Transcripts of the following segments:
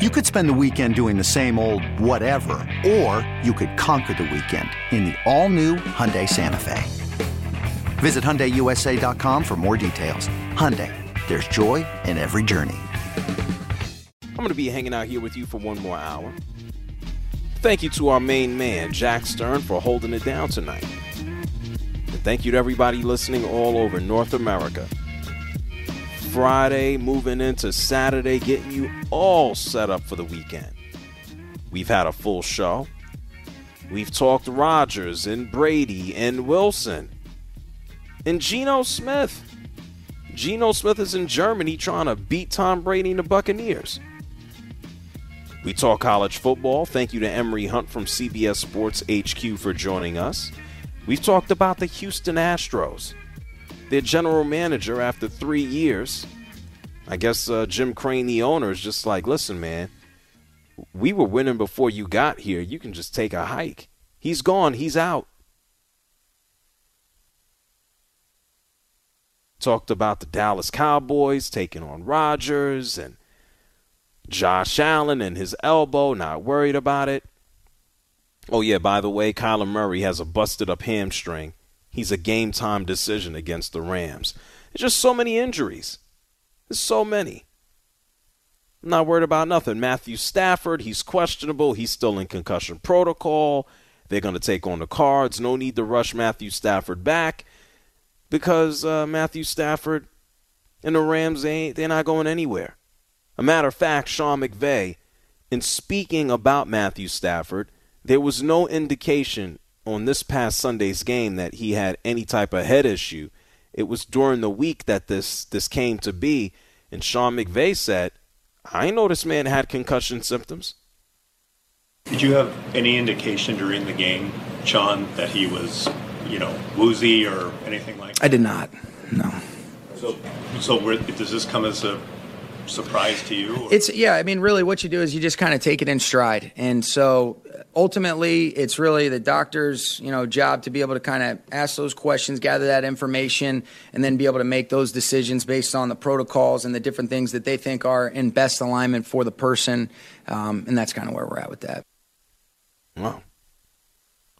You could spend the weekend doing the same old whatever, or you could conquer the weekend in the all-new Hyundai Santa Fe. Visit HyundaiUSA.com for more details. Hyundai, there's joy in every journey. I'm going to be hanging out here with you for one more hour. Thank you to our main man, Jack Stern, for holding it down tonight. And thank you to everybody listening all over North America. Friday, moving into Saturday, getting you all set up for the weekend. We've had a full show. We've talked Rodgers and Brady and Wilson and Geno Smith. Geno Smith is in Germany trying to beat Tom Brady and the Buccaneers. We talk college football. Thank you to Emory Hunt from CBS Sports HQ for joining us. We've talked about the Houston Astros their general manager after three years. I guess uh, Jim Crane, the owner, is just like, listen, man, we were winning before you got here. You can just take a hike. He's gone. He's out. Talked about the Dallas Cowboys taking on Rodgers and Josh Allen and his elbow, not worried about it. Oh, yeah, by the way, Kyler Murray has a busted up hamstring he's a game time decision against the Rams. There's just so many injuries. There's so many. I'm not worried about nothing. Matthew Stafford, he's questionable. He's still in concussion protocol. They're going to take on the cards. No need to rush Matthew Stafford back because uh, Matthew Stafford and the Rams, ain't, they're not going anywhere. A matter of fact, Sean McVay, in speaking about Matthew Stafford, there was no indication on this past Sunday's game that he had any type of head issue. It was during the week that this this came to be, and Sean McVay said, "I know this man had concussion symptoms." Did you have any indication during the game, Sean, that he was, you know, woozy or anything like that? I did not. No. So, so where, does this come as a surprise to you? Or? It's yeah. I mean, really, what you do is you just kind of take it in stride, and so ultimately, it's really the doctor's you know job to be able to kind of ask those questions, gather that information, and then be able to make those decisions based on the protocols and the different things that they think are in best alignment for the person. Um, and that's kind of where we're at with that. Wow.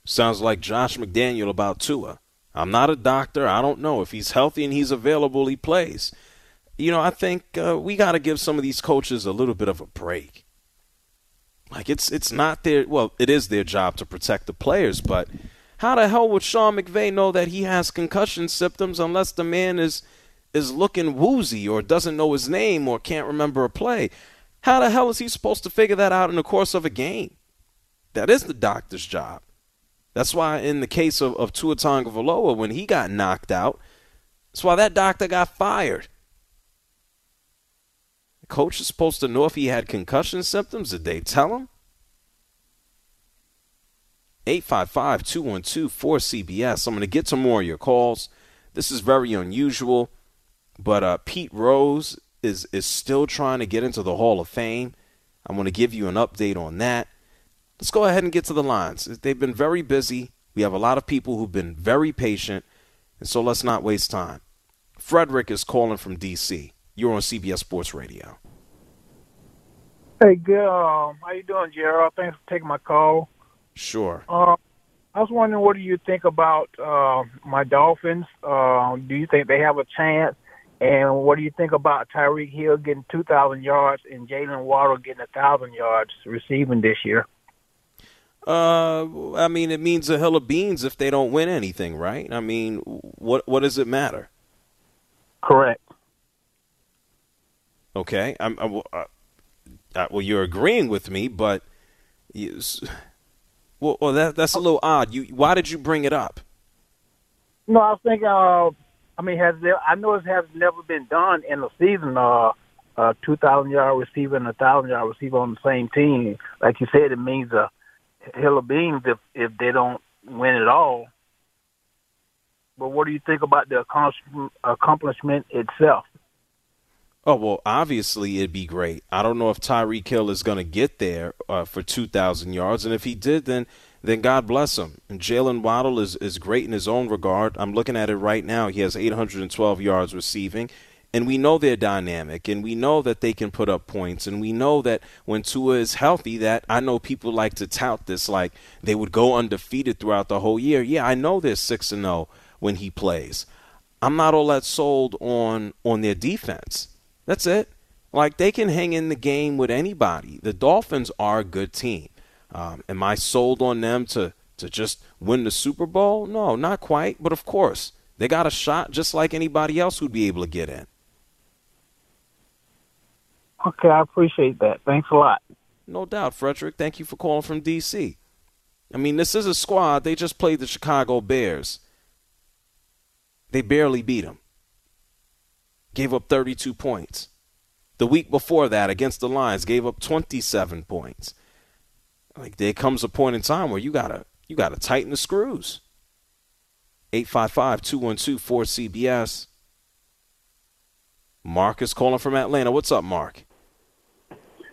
Sounds like Josh McDaniel about Tua. I'm not a doctor. I don't know. If he's healthy and he's available, he plays. You know, I think uh, we got to give some of these coaches a little bit of a break. Like it's it's not their well, it is their job to protect the players, but how the hell would Sean McVay know that he has concussion symptoms unless the man is is looking woozy or doesn't know his name or can't remember a play? How the hell is he supposed to figure that out in the course of a game? That is the doctor's job. That's why in the case of, of Tua Tagovailoa, when he got knocked out, that's why that doctor got fired coach is supposed to know if he had concussion symptoms? Did they tell him? 855 212 4CBS. I'm going to get to more of your calls. This is very unusual, but uh, Pete Rose is, is still trying to get into the Hall of Fame. I'm going to give you an update on that. Let's go ahead and get to the lines. They've been very busy. We have a lot of people who've been very patient, and so let's not waste time. Frederick is calling from D.C. You're on CBS Sports Radio. Hey, good. Um, how you doing, Gerald? Thanks for taking my call. Sure. Uh, I was wondering, what do you think about uh, my Dolphins? Uh, do you think they have a chance? And what do you think about Tyreek Hill getting 2,000 yards and Jalen Waddle getting 1,000 yards receiving this year? Uh, I mean, it means a hill of beans if they don't win anything, right? I mean, what what does it matter? Correct. Okay, I'm, I'm uh, uh, well, you're agreeing with me, but you, well, well, that that's a little odd. You, why did you bring it up? No, I think. Uh, I mean, has there, I know it has never been done in the season. Uh, a 2,000 yard receiver and a 1,000 yard receiver on the same team. Like you said, it means a hill of beans if if they don't win at all. But what do you think about the accomplishment itself? Oh well, obviously it'd be great. I don't know if Tyreek Hill is going to get there uh, for two thousand yards, and if he did, then then God bless him. And Jalen Waddle is is great in his own regard. I'm looking at it right now. He has 812 yards receiving, and we know they're dynamic, and we know that they can put up points, and we know that when Tua is healthy, that I know people like to tout this like they would go undefeated throughout the whole year. Yeah, I know they're six and zero when he plays. I'm not all that sold on on their defense. That's it. Like they can hang in the game with anybody. The Dolphins are a good team. Um, am I sold on them to to just win the Super Bowl? No, not quite. But of course, they got a shot just like anybody else who'd be able to get in. Okay, I appreciate that. Thanks a lot. No doubt, Frederick. Thank you for calling from D.C. I mean, this is a squad. They just played the Chicago Bears. They barely beat them gave up 32 points. The week before that, against the Lions, gave up 27 points. Like there comes a point in time where you gotta you gotta tighten the screws. 855-212-4CBS. Mark is calling from Atlanta. What's up, Mark?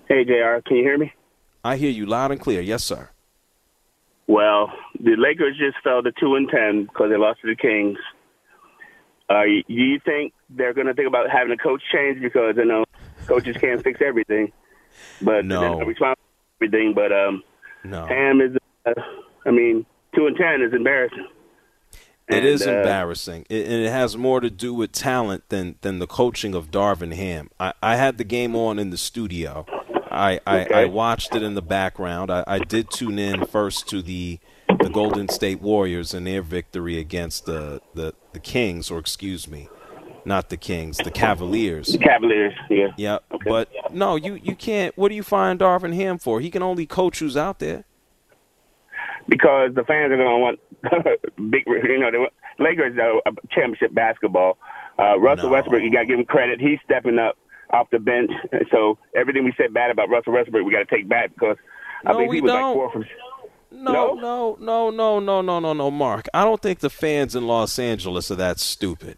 Hey, JR. Can you hear me? I hear you loud and clear. Yes, sir. Well, the Lakers just fell to 2 and 10 because they lost to the Kings. Uh, do you think they're going to think about having a coach change because you know coaches can't fix everything, but no. for everything. But um, no, Ham is. Uh, I mean, two and ten is embarrassing. It and, is uh, embarrassing, it, and it has more to do with talent than than the coaching of Darvin Ham. I, I had the game on in the studio. I, I, okay. I watched it in the background. I, I did tune in first to the the Golden State Warriors and their victory against the, the, the Kings, or excuse me, not the Kings, the Cavaliers. The Cavaliers, yeah. Yeah, okay. but no, you you can't. What do you find Darvin Ham for? He can only coach who's out there. Because the fans are going to want big, you know, the Lakers uh, championship basketball. Uh, Russell No. Westbrook, you got to give him credit. He's stepping up off the bench. So everything we said bad about Russell Westbrook, we got to take back because I No, we he was don't. like four from. No, No? no, no, no, no, no, no, Mark. I don't think the fans in Los Angeles are that stupid.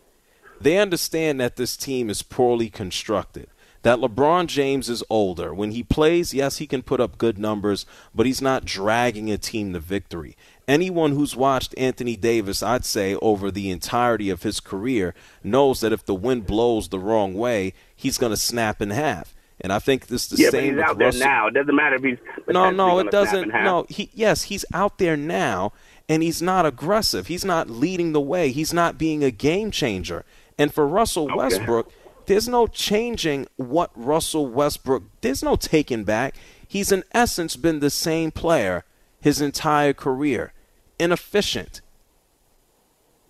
They understand that this team is poorly constructed. That LeBron James is older. When he plays, yes, he can put up good numbers, but he's not dragging a team to victory. Anyone who's watched Anthony Davis, I'd say, over the entirety of his career, knows that if the wind blows the wrong way, he's going to snap in half. And I think this is the Yeah, but same he's with out there Russell. now. It doesn't matter if he's. No, no, it doesn't. No, he yes, he's out there now, and he's not aggressive. He's not leading the way. He's not being a game changer. And for Russell Okay. Westbrook, there's no changing what Russell Westbrook. There's no taking back. He's in essence been the same player his entire career. Inefficient.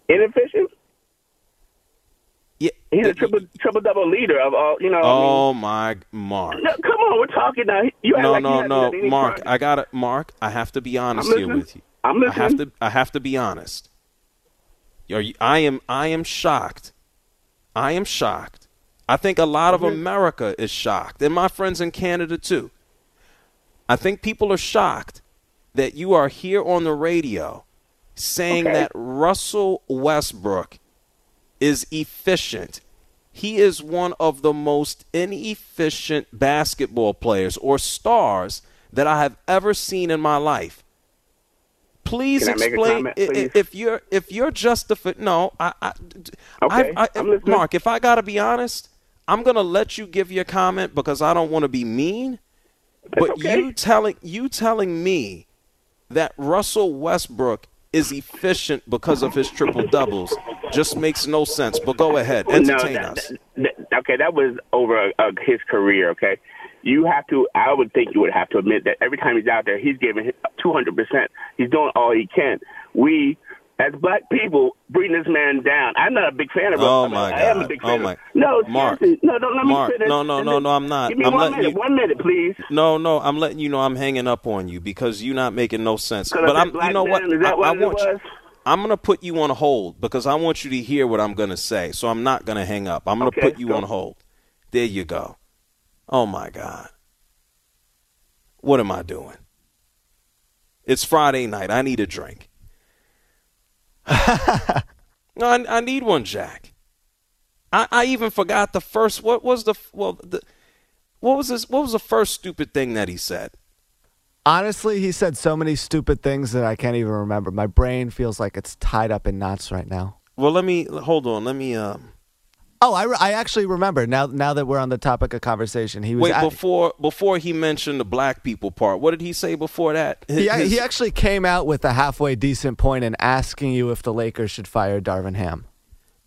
Inefficient. Yeah. He's a triple triple double leader of all. You know. I mean, Oh my, Mark. No, come on, we're talking now. You No, like no, no, Mark. I got it, Mark. I have to be honest here with you. I'm listening. I have to. I have to be honest. Are you- I am. I am shocked. I am shocked. I think a lot of America is shocked, and my friends in Canada too. I think people are shocked that you are here on the radio saying Okay. that Russell Westbrook is efficient. He is one of the most inefficient basketball players or stars that I have ever seen in my life. Please Can I make a explain comment, please? if you're if you're justified. No, I, I, Okay, I, I. Mark. If I gotta be honest, I'm gonna let you give your comment because I don't want to be mean. but okay. you telling you telling me that Russell Westbrook is efficient because of his triple doubles just makes no sense. But go ahead, entertain no, us. that, that- okay, that was over uh, his career. Okay, you have to. I would think you would have to admit that every time he's out there, he's giving two hundred percent. He's doing all he can. We, as black people, bring this man down. I'm not a big fan of. Oh, him. my I am a God. big Oh, fan my- Of, no, Mark. no, don't let Mark, me finish. no, no, no, no, I'm not. Give me I'm one minute. you- One minute, please. No, no, I'm letting you know I'm hanging up on you because you're not making no sense. But I'm, you know what? man? Is that I, what I want you. was? I'm gonna put you on hold because I want you to hear what I'm gonna say. So I'm not gonna hang up. I'm gonna Okay, put you go. on hold. There you go. Oh my God. What am I doing? It's Friday night. I need a drink. no, I, I, need one, Jack. I, I even forgot the first. What was the well? The, what was this? What was the first stupid thing that he said? Honestly, he said so many stupid things that I can't even remember. My brain feels like it's tied up in knots right now. Well, let me hold on. Let me. Um, oh, I, I actually remember now. Now that we're on the topic of conversation, he was wait at, before before he mentioned the black people part. What did he say before that? His, he he actually came out with a halfway decent point in asking you if the Lakers should fire Darvin Ham.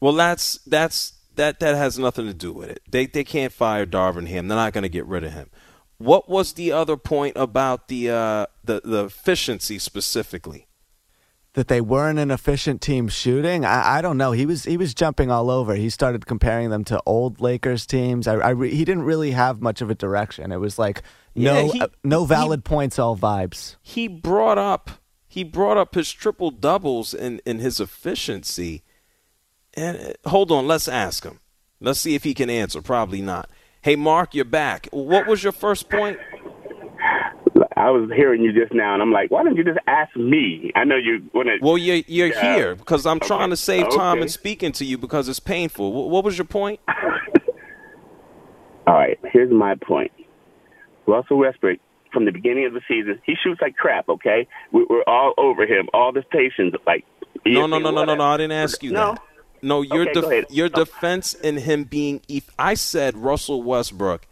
Well, that's that's that that has nothing to do with it. They they can't fire Darvin Ham. They're not going to get rid of him. What was the other point about the uh, the the efficiency specifically? That they weren't an efficient team shooting. I, I don't know. He was he was jumping all over. He started comparing them to old Lakers teams. I, I he didn't really have much of a direction. It was like no yeah, he, uh, no valid he, points, all vibes. He brought up he brought up his triple doubles and in, in his efficiency. And uh, hold on, let's ask him. Let's see if he can answer. Probably not. Hey, Mark, you're back. What was your first point? I was hearing you just now, and I'm like, why don't you just ask me? I know you want to. Well, you're, you're yeah. here because I'm okay. trying to save time okay. and speaking to you because it's painful. What was your point? All right, here's my point. Russell Westbrook, from the beginning of the season, he shoots like crap. Okay, we're all over him. All this patience, like. No, no, no, no, no, no. I didn't ask you no. that. No, your okay, def- your defense in him being. E- I said Russell Westbrook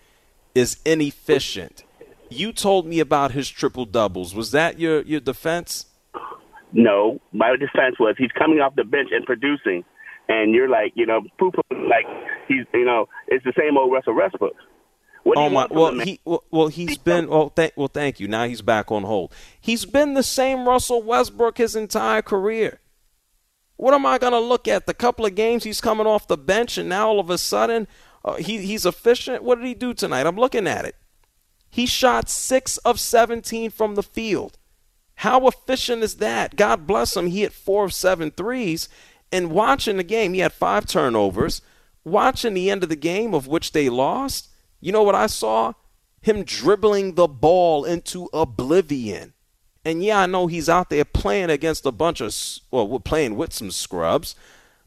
is inefficient. You told me about his triple doubles. Was that your your defense? No, my defense was he's coming off the bench and producing, and you're like, you know, poop like he's, you know, it's the same old Russell Westbrook. Oh my! Well, he well, well he's been well. Thank well, thank you. Now he's back on hold. He's been the same Russell Westbrook his entire career. What am I going to look at? The couple of games he's coming off the bench, and now all of a sudden uh, he, he's efficient. What did he do tonight? I'm looking at it. He shot six of 17 from the field. How efficient is that? God bless him. He hit four of seven threes. And watching the game, he had five turnovers. Watching the end of the game, of which they lost, you know what I saw? Him dribbling the ball into oblivion. And yeah, I know he's out there playing against a bunch of, well, we're playing with some scrubs.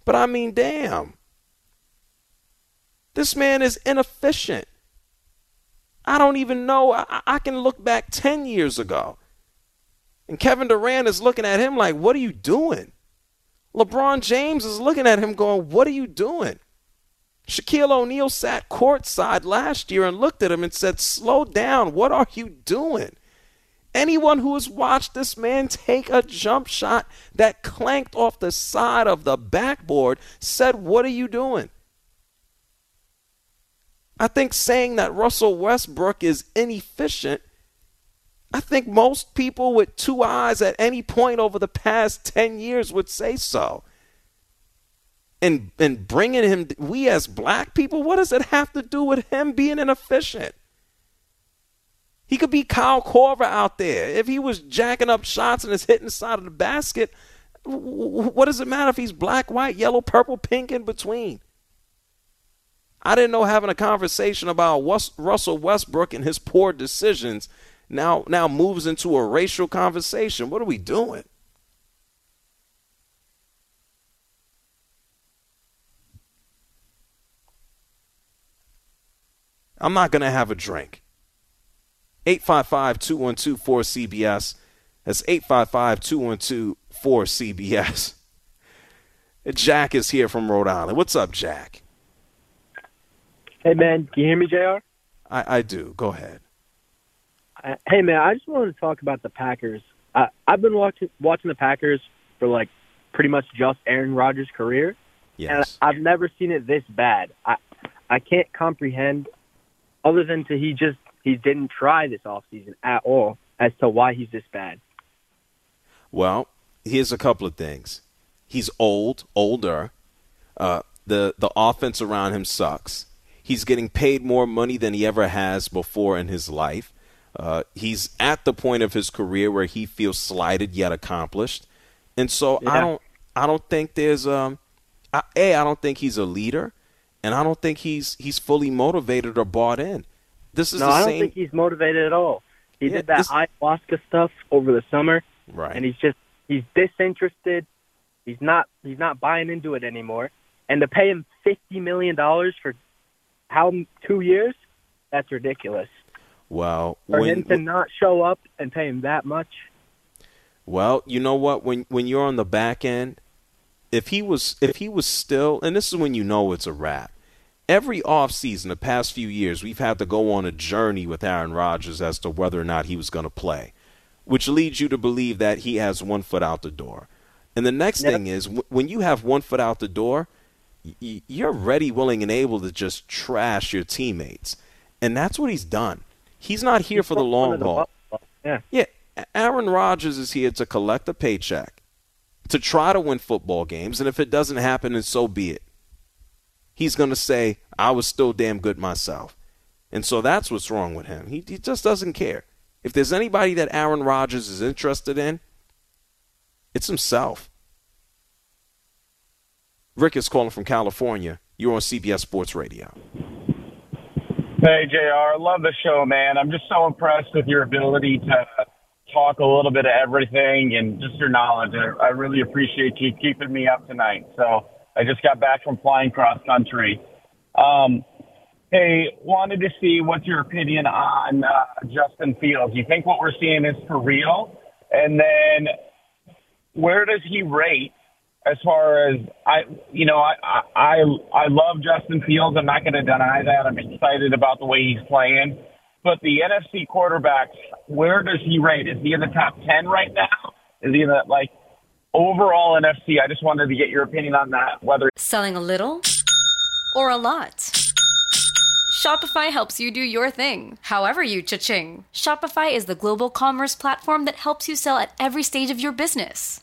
But I mean, damn. This man is inefficient. I don't even know. I, I, can look back 10 years ago. And Kevin Durant is looking at him like, what are you doing? LeBron James is looking at him going, what are you doing? Shaquille O'Neal sat courtside last year and looked at him and said, slow down. What are you doing? Anyone who has watched this man take a jump shot that clanked off the side of the backboard said, What are you doing? I think saying that Russell Westbrook is inefficient, I think most people with two eyes at any point over the past 10 years would say so. And, and bringing him, we as black people, what does it have to do with him being inefficient? He could be Kyle Korver out there. If he was jacking up shots and is hitting the side of the basket, what does it matter if he's black, white, yellow, purple, pink in between? I didn't know having a conversation about Russell Westbrook and his poor decisions now now moves into a racial conversation. What are we doing? I'm not going to have a drink. 855 212 4CBS. That's 855 212 4CBS. Jack is here from Rhode Island. What's up, Jack? Hey, man. Can you hear me, JR? I, I do. Go ahead. Uh, hey, man. I just wanted to talk about the Packers. I, I've been watching watching the Packers for like pretty much just Aaron Rodgers' career. Yes. And I've never seen it this bad. I I can't comprehend other than to he just he didn't try this offseason at all as to why he's this bad. Well, here's a couple of things. He's old, older. Uh, the the offense around him sucks. He's getting paid more money than he ever has before in his life. Uh, he's at the point of his career where he feels slighted yet accomplished, and so yeah. I don't I don't think there's um I, a I don't think he's a leader, and I don't think he's he's fully motivated or bought in This is no, I don't same. think he's motivated at all. He Yeah, did that this- ayahuasca stuff over the summer, right. and he's just he's disinterested. He's not he's not buying into it anymore. And to pay him fifty million dollars for how two years, that's ridiculous. well, For when him to not show up and pay him that much, Well, you know what? When when you're on the back end, if he was if he was still, and this is when you know it's a wrap. Every offseason, the past few years, we've had to go on a journey with Aaron Rodgers as to whether or not he was going to play, which leads you to believe that he has one foot out the door. And the next Yep. thing is w- when you have one foot out the door, you're ready, willing, and able to just trash your teammates, and that's what he's done. He's not here for the long haul. Yeah. Yeah, Aaron Rodgers is here to collect a paycheck, to try to win football games, and if it doesn't happen, then so be it. He's going to say, I was still damn good myself. And so that's what's wrong with him. He, he just doesn't care. If there's anybody that Aaron Rodgers is interested in, it's himself. Rick is calling from California. You're on CBS Sports Radio. Hey, JR. Love the show, man. I'm just so impressed with your ability to talk a little bit of everything and just your knowledge. I, I really appreciate you keeping me up tonight. So I just got back from flying cross country. Um, hey, wanted to see what's your opinion on uh, Justin Fields. You think what we're seeing is for real? And then where does he rate as far as I, you know, I, I, I love Justin Fields. I'm not going to deny that. I'm excited about the way he's playing. But the NFC quarterbacks, where does he rate? Is he in the top 10 right now? Is he in the, like, overall NFC? I just wanted to get your opinion on that, whether Selling a little or a lot? Shopify helps you do your thing, however you cha-ching. Shopify is the global commerce platform that helps you sell at every stage of your business.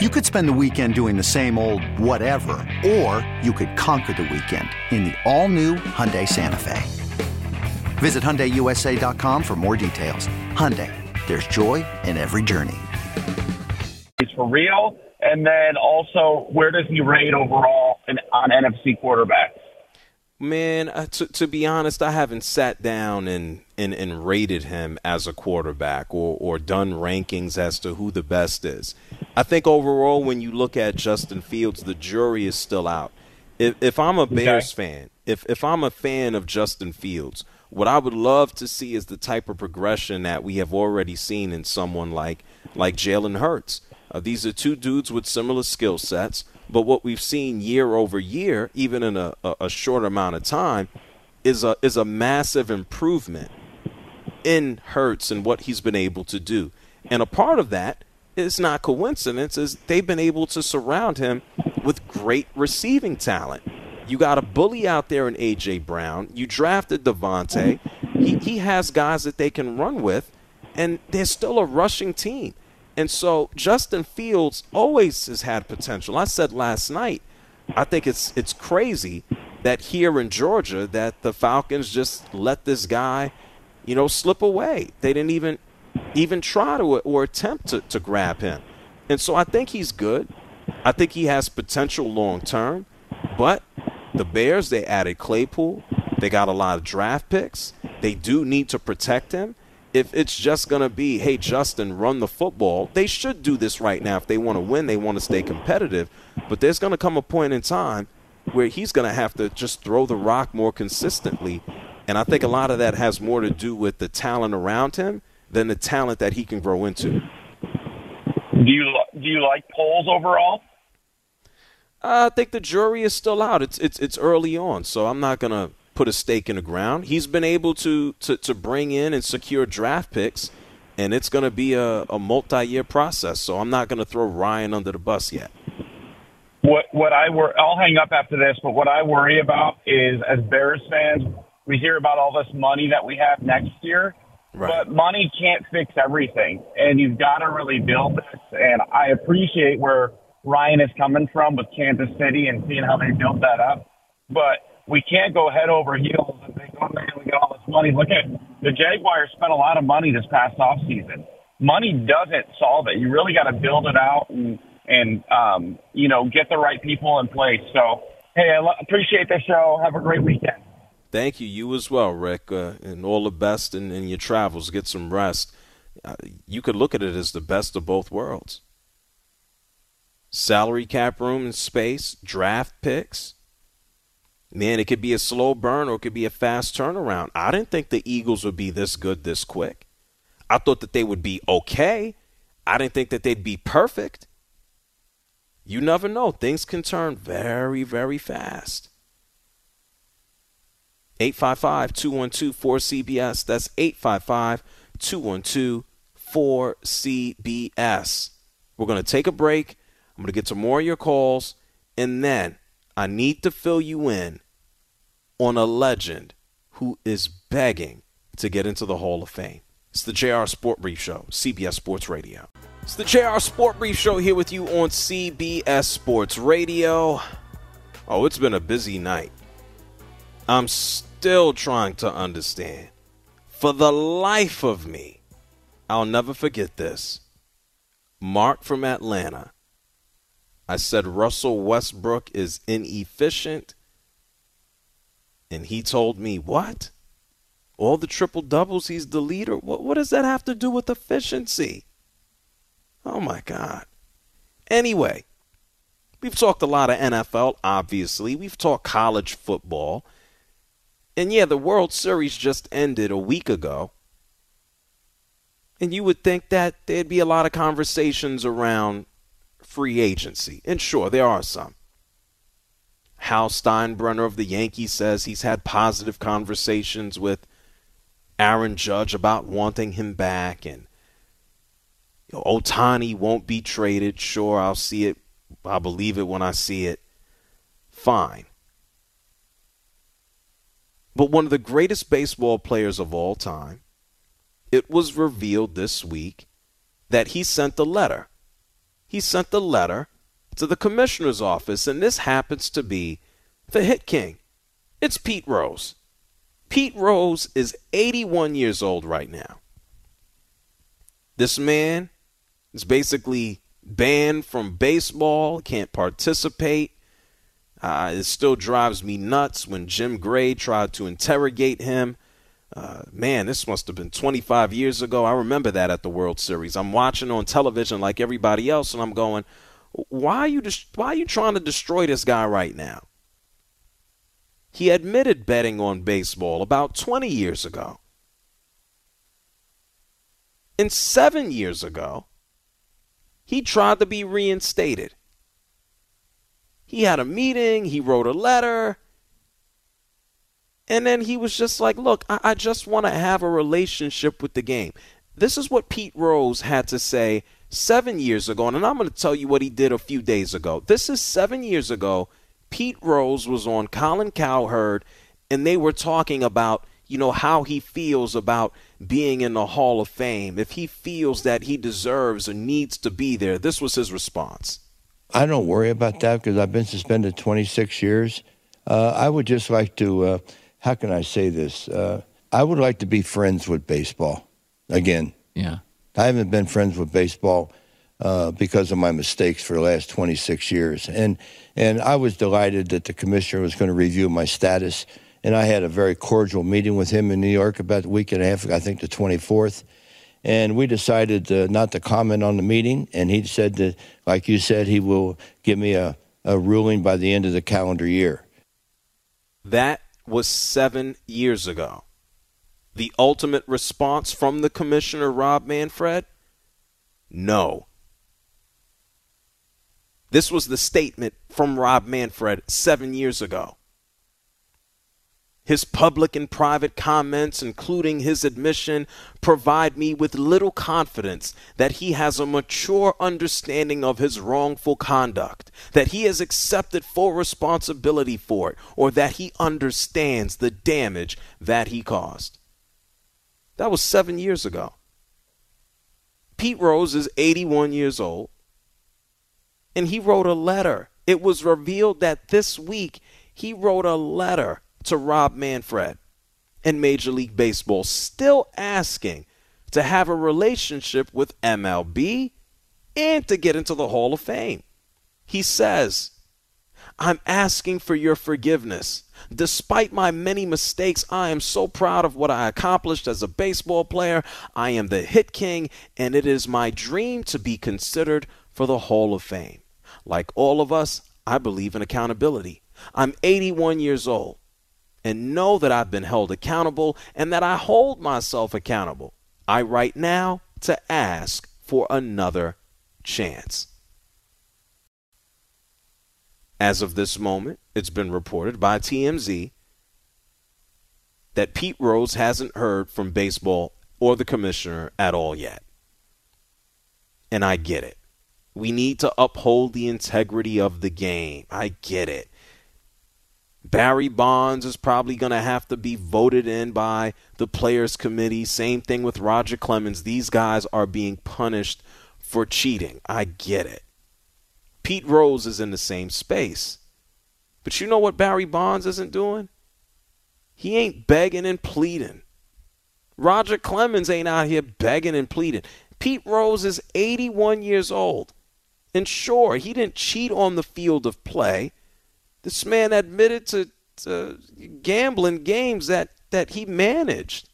You could spend the weekend doing the same old whatever, or you could conquer the weekend in the all-new Hyundai Santa Fe. Visit HyundaiUSA.com for more details. Hyundai, there's joy in every journey. he's for real? And then also, where does he rate overall in, on NFC quarterbacks? Man, uh, to, to be honest, I haven't sat down and, and, and rated him as a quarterback or, or done rankings as to who the best is. I think overall, when you look at Justin Fields, the jury is still out. If, if I'm a Bears fan, if, if I'm a fan of Justin Fields, what I would love to see is the type of progression that we have already seen in someone like like Jalen Hurts. Uh, these are two dudes with similar skill sets, but what we've seen year over year, even in a, a, a short amount of time, is a is a massive improvement in Hurts and what he's been able to do. And a part of that is not coincidence, is they've been able to surround him with great receiving talent. You got a bully out there in A.J. Brown. You drafted DeVonta. He, he has guys that they can run with, and they're still a rushing team. And so Justin Fields always has had potential. I said last night, I think it's it's crazy that here in Georgia that the Falcons just let this guy, you know, slip away. They didn't even even try to or attempt to, to grab him. And so I think he's good. I think he has potential long term. But the Bears, they added Claypool. They got a lot of draft picks. They do need to protect him. If it's just going to be, hey, Justin, run the football, they should do this right now. If they want to win, they want to stay competitive. But there's going to come a point in time where he's going to have to just throw the rock more consistently. And I think a lot of that has more to do with the talent around him than the talent that he can grow into. Do you do you like Poles overall? I think the jury is still out. It's it's it's early on, so I'm not gonna put a stake in the ground. He's been able to to, to bring in and secure draft picks, and it's gonna be a, a multi-year process. So I'm not gonna throw Ryan under the bus yet. What what I wor- I'll hang up after this, but what I worry about is as Bears fans, we hear about all this money that we have next year, right. but money can't fix everything, and you've got to really build this. And I appreciate where Ryan is coming from with Kansas City and seeing how they built that up, but we can't go head over heels and think, oh man, we got all this money. Look at the Jaguars spent a lot of money this past off season. Money doesn't solve it. You really got to build it out and and um, you know get the right people in place. So hey, I lo- appreciate the show. Have a great weekend. Thank you. You as well, Rick, uh, and all the best in, in your travels. Get some rest. Uh, you could look at it as the best of both worlds. Salary cap room and space, draft picks. Man, it could be a slow burn or it could be a fast turnaround. I didn't think the Eagles would be this good this quick. I thought that they would be okay. I didn't think that they'd be perfect you never know. Things can turn very, very fast. 855 212 4CBS. That's 855 212 4CBS. We're going to take a break. I'm going to get to more of your calls. And then I need to fill you in on a legend who is begging to get into the Hall of Fame. It's the JR SportBrief Show, CBS Sports Radio. It's the JR SportBrief Show here with you on CBS Sports Radio. Oh, it's been a busy night. I'm still trying to understand. For the life of me, I'll never forget this. Mark from Atlanta. I said Russell Westbrook is inefficient. And he told me, What? All the triple doubles, he's the leader. What, what does that have to do with efficiency? Oh my God. Anyway, we've talked a lot of NFL, obviously. We've talked college football. And yeah, the World Series just ended a week ago. And you would think that there'd be a lot of conversations around free agency. And sure, there are some. Hal Steinbrenner of the Yankees says he's had positive conversations with Aaron Judge about wanting him back. And Ohtani won't be traded. Sure, I'll see it. I'll believe it when I see it. Fine. But one of the greatest baseball players of all time, it was revealed this week that he sent a letter. He sent a letter to the commissioner's office, and this happens to be the hit king. It's Pete Rose. Pete Rose is 81 years old right now. This man is basically banned from baseball, can't participate. Uh, it still drives me nuts when Jim Gray tried to interrogate him. Uh, man, this must have been 25 years ago. I remember that at the World Series. I'm watching on television like everybody else, and I'm going, "Why are you dis- Why are you trying to destroy this guy right now?" He admitted betting on baseball about 20 years ago. And seven years ago, he tried to be reinstated. He had a meeting, he wrote a letter, and then he was just like, Look, I, I just want to have a relationship with the game. This is what Pete Rose had to say seven years ago, and I'm going to tell you what he did a few days ago. This is seven years ago. Pete Rose was on Colin Cowherd, and they were talking about, you know, how he feels about being in the Hall of Fame, if he feels that he deserves or needs to be there. This was his response. I don't worry about that because I've been suspended 26 years. Uh, I would just like to, uh, how can I say this? Uh, I would like to be friends with baseball again. Yeah. I haven't been friends with baseball uh, because of my mistakes for the last 26 years. And, and I was delighted that the commissioner was going to review my status. And I had a very cordial meeting with him in New York about a week and a half ago, I think the 24th. And we decided uh, not to comment on the meeting. And he said that, like you said, he will give me a, a ruling by the end of the calendar year. That was seven years ago. The ultimate response from the commissioner, Rob Manfred? No. This was the statement from Rob Manfred seven years ago. His public and private comments, including his admission, provide me with little confidence that he has a mature understanding of his wrongful conduct, that he has accepted full responsibility for it, or that he understands the damage that he caused. That was seven years ago. Pete Rose is 81 years old, and he wrote a letter. It was revealed that this week he wrote a letter to Rob Manfred and Major League Baseball, still asking to have a relationship with MLB and to get into the Hall of Fame. He says, I'm asking for your forgiveness. Despite my many mistakes, I am so proud of what I accomplished as a baseball player. I am the hit king, and it is my dream to be considered for the Hall of Fame. Like all of us, I believe in accountability. I'm 81 years old and know that I've been held accountable and that I hold myself accountable. I write now to ask for another chance. As of this moment, it's been reported by TMZ that Pete Rose hasn't heard from baseball or the commissioner at all yet. And I get it. We need to uphold the integrity of the game. I get it. Barry Bonds is probably going to have to be voted in by the players committee. Same thing with Roger Clemens. These guys are being punished for cheating. I get it. Pete Rose is in the same space. But you know what Barry Bonds isn't doing? He ain't begging and pleading. Roger Clemens ain't out here begging and pleading. Pete Rose is 81 years old. And sure, he didn't cheat on the field of play this man admitted to, to gambling games that, that he managed.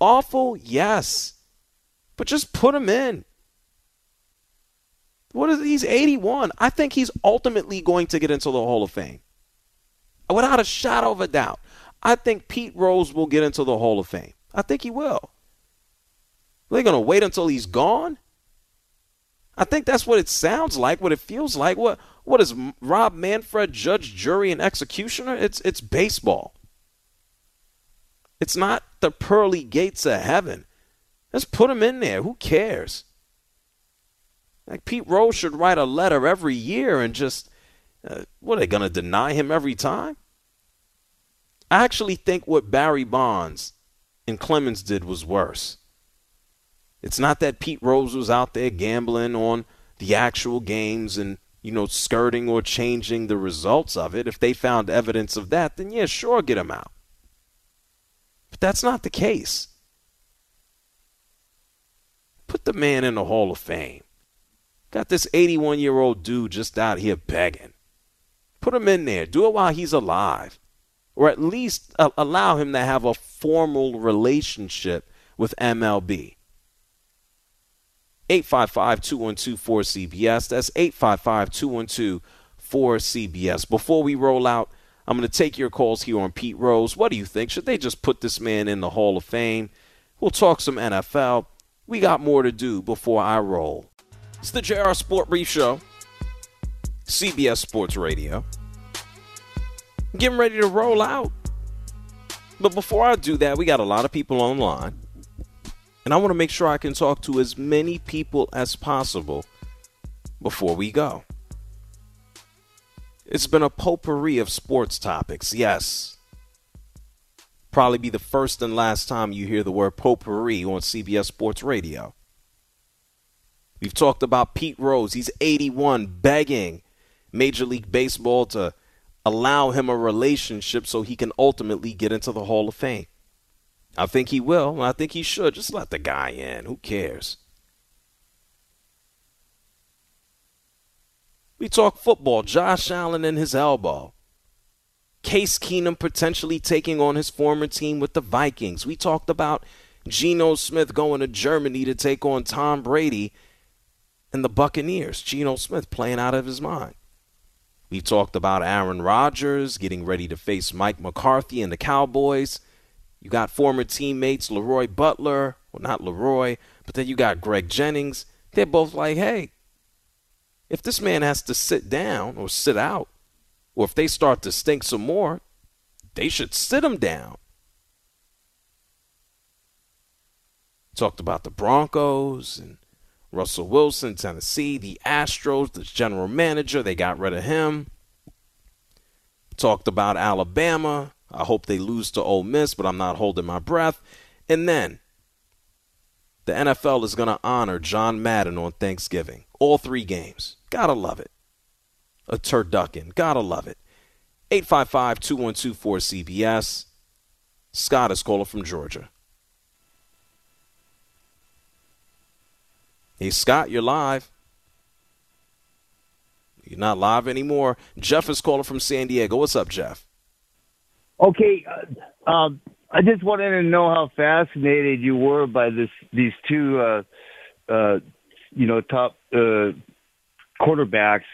Awful, yes. But just put him in. What is he's 81. I think he's ultimately going to get into the Hall of Fame. Without a shadow of a doubt. I think Pete Rose will get into the Hall of Fame. I think he will. They're going to wait until he's gone? I think that's what it sounds like, what it feels like. What what is Rob Manfred judge, jury, and executioner? It's it's baseball. It's not the pearly gates of heaven. Let's put him in there. Who cares? Like Pete Rose should write a letter every year and just uh, what are they going to deny him every time? I actually think what Barry Bonds and Clemens did was worse. It's not that Pete Rose was out there gambling on the actual games and, you know, skirting or changing the results of it. If they found evidence of that, then yeah, sure, get him out. But that's not the case. Put the man in the Hall of Fame. Got this 81 year old dude just out here begging. Put him in there. Do it while he's alive. Or at least uh, allow him to have a formal relationship with MLB. 855 212 4CBS. That's 855 212 4CBS. Before we roll out, I'm going to take your calls here on Pete Rose. What do you think? Should they just put this man in the Hall of Fame? We'll talk some NFL. We got more to do before I roll. It's the JR SportBrief Show, CBS Sports Radio. getting ready to roll out. But before I do that, we got a lot of people online. And I want to make sure I can talk to as many people as possible before we go. It's been a potpourri of sports topics, yes. Probably be the first and last time you hear the word potpourri on CBS Sports Radio. We've talked about Pete Rose. He's 81, begging Major League Baseball to allow him a relationship so he can ultimately get into the Hall of Fame. I think he will. I think he should. Just let the guy in. Who cares? We talk football. Josh Allen and his elbow. Case Keenum potentially taking on his former team with the Vikings. We talked about Geno Smith going to Germany to take on Tom Brady and the Buccaneers. Geno Smith playing out of his mind. We talked about Aaron Rodgers getting ready to face Mike McCarthy and the Cowboys. You got former teammates Leroy Butler, well, not Leroy, but then you got Greg Jennings. They're both like, hey, if this man has to sit down or sit out, or if they start to stink some more, they should sit him down. Talked about the Broncos and Russell Wilson, Tennessee, the Astros, the general manager, they got rid of him. Talked about Alabama. I hope they lose to Ole Miss, but I'm not holding my breath. And then the NFL is going to honor John Madden on Thanksgiving. All three games. Gotta love it. A turducken. Gotta love it. 855 212 cbs Scott is calling from Georgia. Hey, Scott, you're live. You're not live anymore. Jeff is calling from San Diego. What's up, Jeff? Okay, uh, um, I just wanted to know how fascinated you were by this these two, uh, uh, you know, top uh, quarterbacks,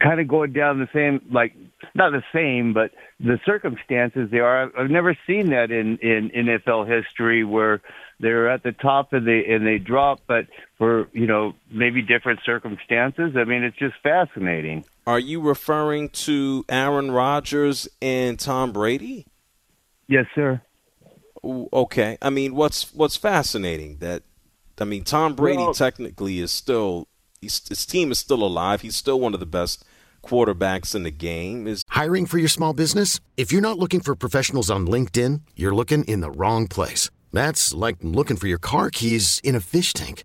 kind of going down the same, like not the same, but the circumstances they are. I've never seen that in in NFL history where they're at the top and they and they drop, but for you know maybe different circumstances. I mean, it's just fascinating. Are you referring to Aaron Rodgers and Tom Brady? Yes, sir. Okay. I mean, what's what's fascinating that I mean, Tom Brady well, technically is still his team is still alive. He's still one of the best quarterbacks in the game. Is hiring for your small business? If you're not looking for professionals on LinkedIn, you're looking in the wrong place. That's like looking for your car keys in a fish tank.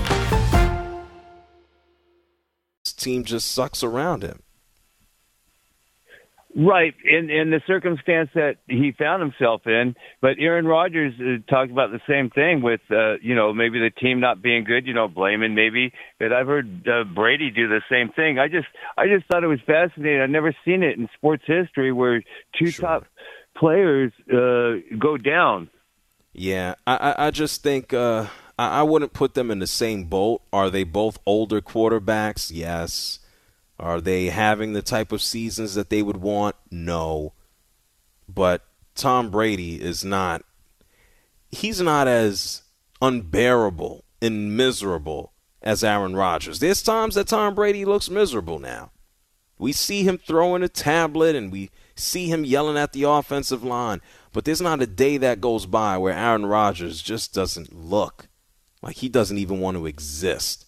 Team just sucks around him. Right, in in the circumstance that he found himself in, but Aaron Rodgers uh, talked about the same thing with uh, you know maybe the team not being good, you know blaming maybe. But I've heard uh, Brady do the same thing. I just I just thought it was fascinating. I've never seen it in sports history where two sure. top players uh, go down. Yeah, I I just think uh, I wouldn't put them in the same boat. Are they both older quarterbacks? Yes. Are they having the type of seasons that they would want? No. But Tom Brady is not he's not as unbearable and miserable as Aaron Rodgers. There's times that Tom Brady looks miserable now. We see him throwing a tablet and we see him yelling at the offensive line, but there's not a day that goes by where Aaron Rodgers just doesn't look like he doesn't even want to exist.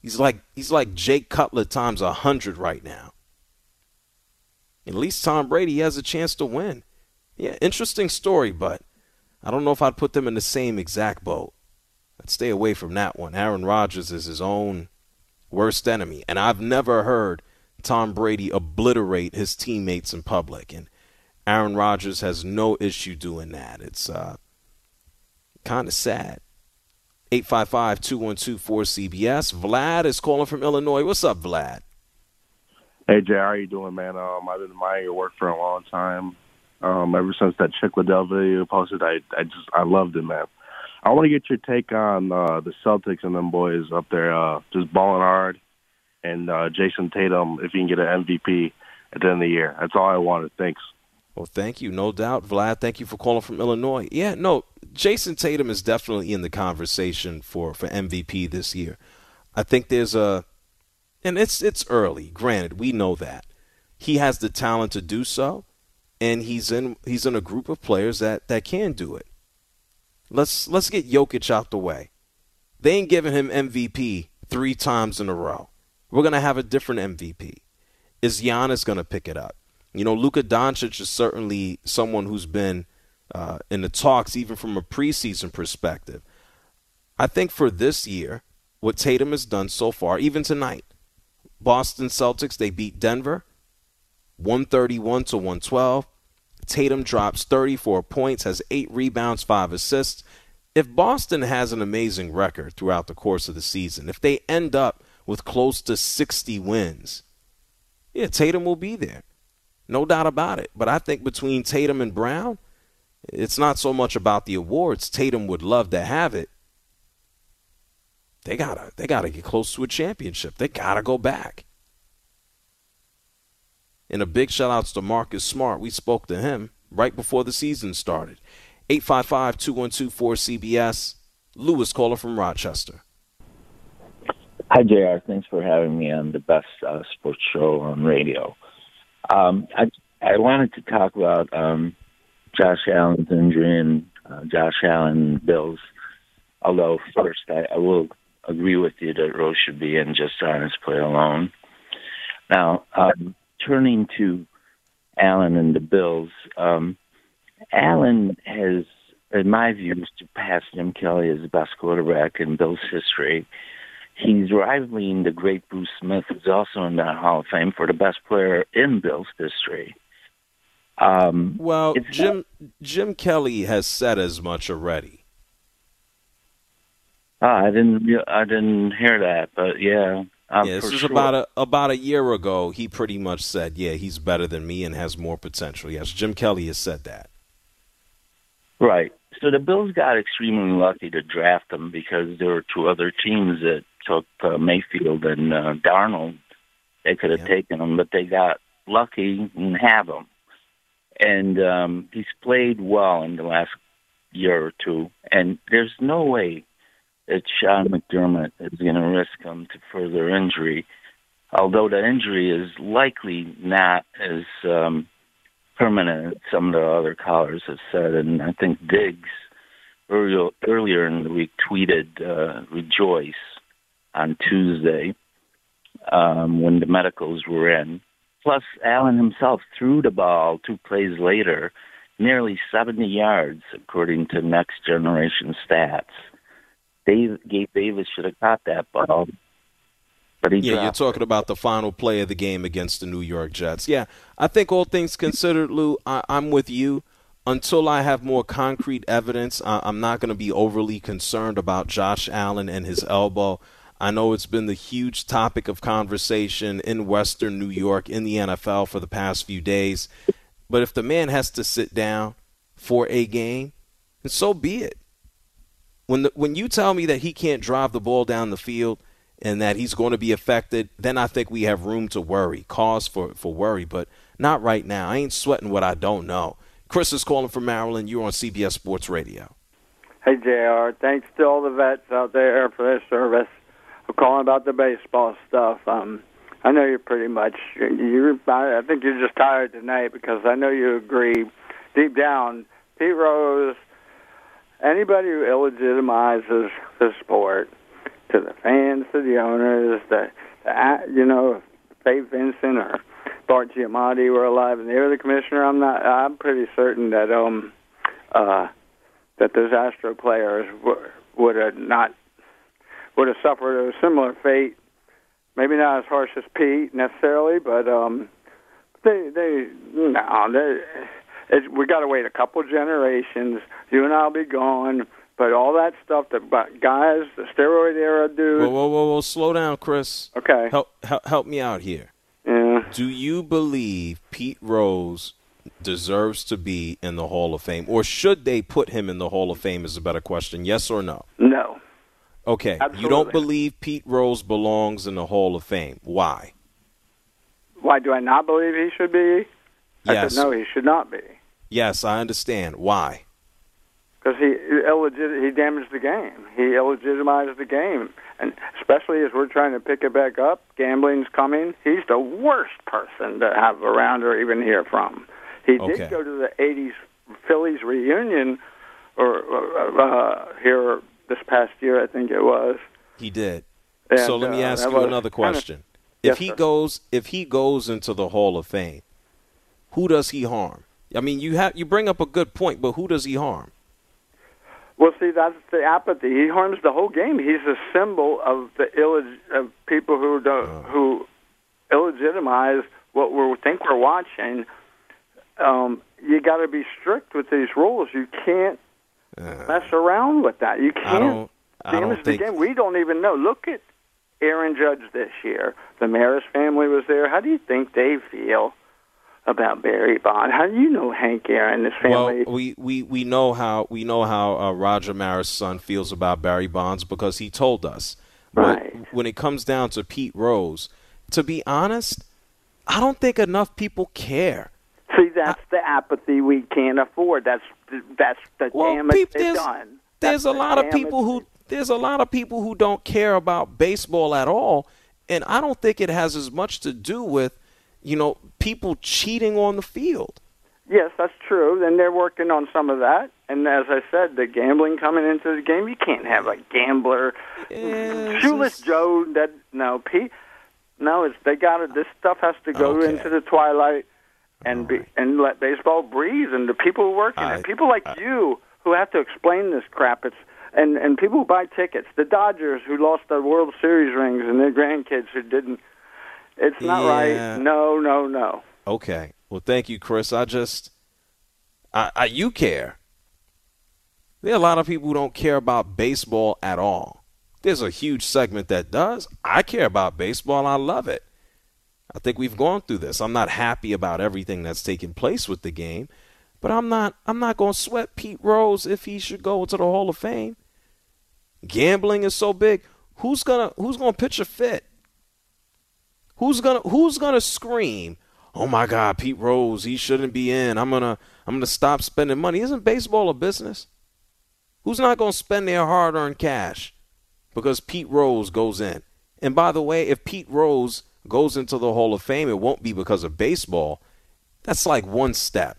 He's like he's like Jay Cutler times a hundred right now. At least Tom Brady has a chance to win. Yeah, interesting story, but I don't know if I'd put them in the same exact boat. I'd stay away from that one. Aaron Rodgers is his own worst enemy, and I've never heard Tom Brady obliterate his teammates in public, and Aaron Rodgers has no issue doing that. It's uh, kind of sad. 855 212 4CBS. Vlad is calling from Illinois. What's up, Vlad? Hey, Jay, how are you doing, man? Um, I've been admiring your work for a long time. Um, ever since that Chuck Liddell video posted, I, I just, I loved it, man. I want to get your take on uh, the Celtics and them boys up there, uh, just balling hard, and uh, Jayson Tatum if he can get an MVP at the end of the year. That's all I wanted. Thanks. Well, thank you, no doubt, Vlad. Thank you for calling from Illinois. Yeah, no, Jayson Tatum is definitely in the conversation for for MVP this year. I think there's a, and it's it's early. Granted, we know that he has the talent to do so, and he's in he's in a group of players that that can do it. Let's let's get Jokic out the way. They ain't giving him MVP three times in a row. We're gonna have a different MVP. Is Giannis gonna pick it up? You know, Luka Doncic is certainly someone who's been uh, in the talks, even from a preseason perspective. I think for this year, what Tatum has done so far, even tonight, Boston Celtics, they beat Denver 131 to 112. Tatum drops 34 points, has eight rebounds, five assists. If Boston has an amazing record throughout the course of the season, if they end up with close to 60 wins, yeah, Tatum will be there. No doubt about it. But I think between Tatum and Brown, it's not so much about the awards. Tatum would love to have it. They gotta they gotta get close to a championship. They gotta go back. And a big shout outs to Marcus Smart. We spoke to him right before the season started. 855 212 4CBS. Lewis caller from Rochester. Hi, JR. Thanks for having me on the best uh, sports show on radio. Um, I I wanted to talk about um, Josh Allen's injury and uh, Josh Allen Bills. Although first, I, I will agree with you that Rose should be in just on his play alone. Now, um, turning to Allen and the Bills, um, Allen has, in my view, surpassed Jim Kelly as the best quarterback in Bills history. He's rivaling the great Bruce Smith, who's also in the Hall of Fame for the best player in Bills history. Um, well, Jim Jim Kelly has said as much already. Oh, I didn't. I didn't hear that, but yeah. Um, yeah, this was sure. about a about a year ago. He pretty much said, "Yeah, he's better than me and has more potential." Yes, Jim Kelly has said that. Right. So the Bills got extremely lucky to draft him because there were two other teams that took uh, Mayfield and uh, Darnold. They could have yeah. taken him, but they got lucky and have him. And um, he's played well in the last year or two. And there's no way that Sean McDermott is going to risk him to further injury, although the injury is likely not as um, permanent as some of the other callers have said. And I think Diggs earlier, earlier in the week tweeted, uh, rejoice on Tuesday um, when the medicals were in. Plus, Allen himself threw the ball two plays later, nearly 70 yards, according to Next Generation Stats. Dave, Gabe Davis should have caught that ball. But he yeah, you're talking it. about the final play of the game against the New York Jets. Yeah, I think all things considered, Lou, I, I'm with you. Until I have more concrete evidence, I, I'm not going to be overly concerned about Josh Allen and his elbow. I know it's been the huge topic of conversation in Western New York in the NFL for the past few days. But if the man has to sit down for a game, and so be it. When the, when you tell me that he can't drive the ball down the field and that he's going to be affected, then I think we have room to worry, cause for, for worry, but not right now. I ain't sweating what I don't know. Chris is calling from Maryland. You're on CBS Sports Radio. Hey, JR. Thanks to all the vets out there for their service calling about the baseball stuff. Um, I know you're pretty much you're. I think you're just tired tonight because I know you agree deep down. Pete Rose, anybody who illegitimizes the sport to the fans, to the owners, the, the you know, Fay Vincent or Bart Giamatti were alive and they were the commissioner. I'm not. I'm pretty certain that um uh that those Astro players were, would have not would have suffered a similar fate. Maybe not as harsh as Pete necessarily, but um, they they no they. It, we got to wait a couple generations. You and I'll be gone. But all that stuff that guys, the steroid era dude. Whoa, whoa, whoa, whoa! Slow down, Chris. Okay. Help, help, help me out here. Yeah. Do you believe Pete Rose deserves to be in the Hall of Fame, or should they put him in the Hall of Fame? Is a better question. Yes or no? No. Okay. You don't believe Pete Rose belongs in the Hall of Fame. Why? Why do I not believe he should be? I Yes. said no, he should not be Yes, I understand. Why? because he illegit- he damaged the game. He illegitimized the game, and especially as we're trying to pick it back up, gambling's coming. He's the worst person to have around or even hear from. He Okay. did go to the '80s Phillies reunion, or uh, uh, here this past year, I think it was. He did. And, so let me uh, ask you another question. Yes, if he sir. goes if he goes into the Hall of Fame, who does he harm? I mean, you have you bring up a good point, but who does he harm? Well, see, that's the apathy. He harms the whole game. He's a symbol of the illeg- of people who don't who illegitimize what we think we're watching. Um, you got to be strict with these rules. You can't mess around with that. You can't don't I damage don't the think game. We don't even know. Look at Aaron Judge this year. The Maris family was there. How do you think they feel about Barry Bond? How do you know Hank Aaron, his family? Well, we, we, we know how we know how uh, Roger Maris' son feels about Barry Bonds because he told us. But when it comes down to Pete Rose, to be honest, I don't think enough people care. See, that's the apathy we can't afford. That's that's the Well, damage peop- they've there's- done. There's a the lot of people who there's a lot of people who don't care about baseball at all, and I don't think it has as much to do with, you know, people cheating on the field. Yes, that's true. And they're working on some of that. And as I said, the gambling coming into the game, you can't have a gambler, shoeless Joe. That no, Pete. No, it's they got it. This stuff has to go Okay. into the twilight and be and let baseball breathe. And the people who work in it, people like you who have to explain this crap. It's and and people who buy tickets. The Dodgers who lost their World Series rings and their grandkids who didn't. It's not Yeah. right. No, no, no. Okay. Well, thank you, Chris. I just, I, I you care. There are a lot of people who don't care about baseball at all. There's a huge segment that does. I care about baseball. I love it. I think we've gone through this. I'm not happy about everything that's taking place with the game, but I'm not. I'm not going to sweat Pete Rose if he should go into the Hall of Fame. Gambling is so big. Who's gonna Who's gonna pitch a fit? Who's gonna Who's gonna scream? Oh my God, Pete Rose, he shouldn't be in. I'm gonna I'm gonna stop spending money. Isn't baseball a business? Who's not gonna spend their hard-earned cash because Pete Rose goes in? And by the way, if Pete Rose goes into the Hall of Fame, it won't be because of baseball. That's like one step.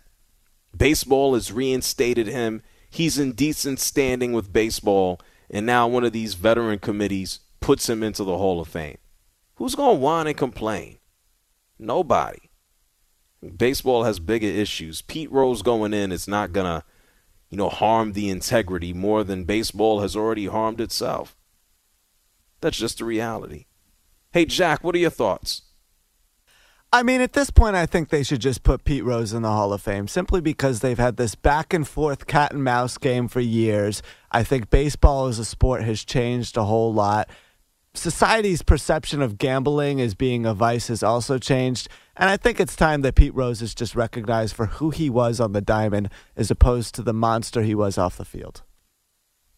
Baseball has reinstated him. He's in decent standing with baseball, and now one of these veteran committees puts him into the Hall of Fame. Who's going to whine and complain? Nobody. Baseball has bigger issues. Pete Rose going in is not going to, you know, harm the integrity more than baseball has already harmed itself. That's just the reality. Hey, Jack, what are your thoughts? I mean, at this point, I think they should just put Pete Rose in the Hall of Fame simply because they've had this back and forth cat and mouse game for years. I think baseball as a sport has changed a whole lot. Society's perception of gambling as being a vice has also changed. And I think it's time that Pete Rose is just recognized for who he was on the diamond as opposed to the monster he was off the field.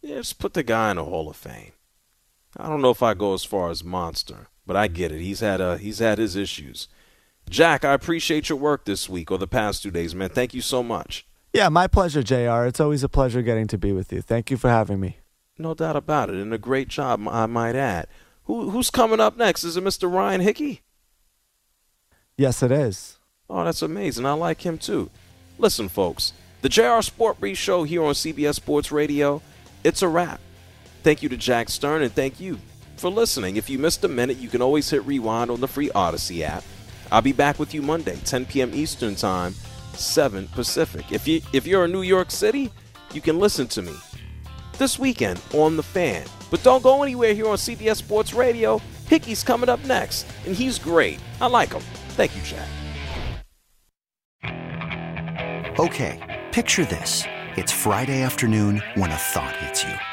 Yeah, just put the guy in the Hall of Fame. I don't know if I go as far as monster, but I get it. He's had uh, he's had his issues. Jack, I appreciate your work this week or the past two days, man. Thank you so much. Yeah, my pleasure, JR. It's always a pleasure getting to be with you. Thank you for having me. No doubt about it, and a great job, I might add. Who who's coming up next? Is it Mr. Ryan Hickey? Yes, it is. Oh, that's amazing. I like him too. Listen, folks, the JR SportBrief Show here on CBS Sports Radio, it's a wrap. Thank you to Jack Stern and thank you for listening. If you missed a minute, you can always hit rewind on the free Odyssey app. I'll be back with you Monday, 10 p.m. Eastern Time, 7 Pacific. If you if you're in New York City, you can listen to me this weekend on the Fan. But don't go anywhere here on CBS Sports Radio. Hickey's coming up next, and he's great. I like him. Thank you, Jack. Okay, picture this. It's Friday afternoon when a thought hits you.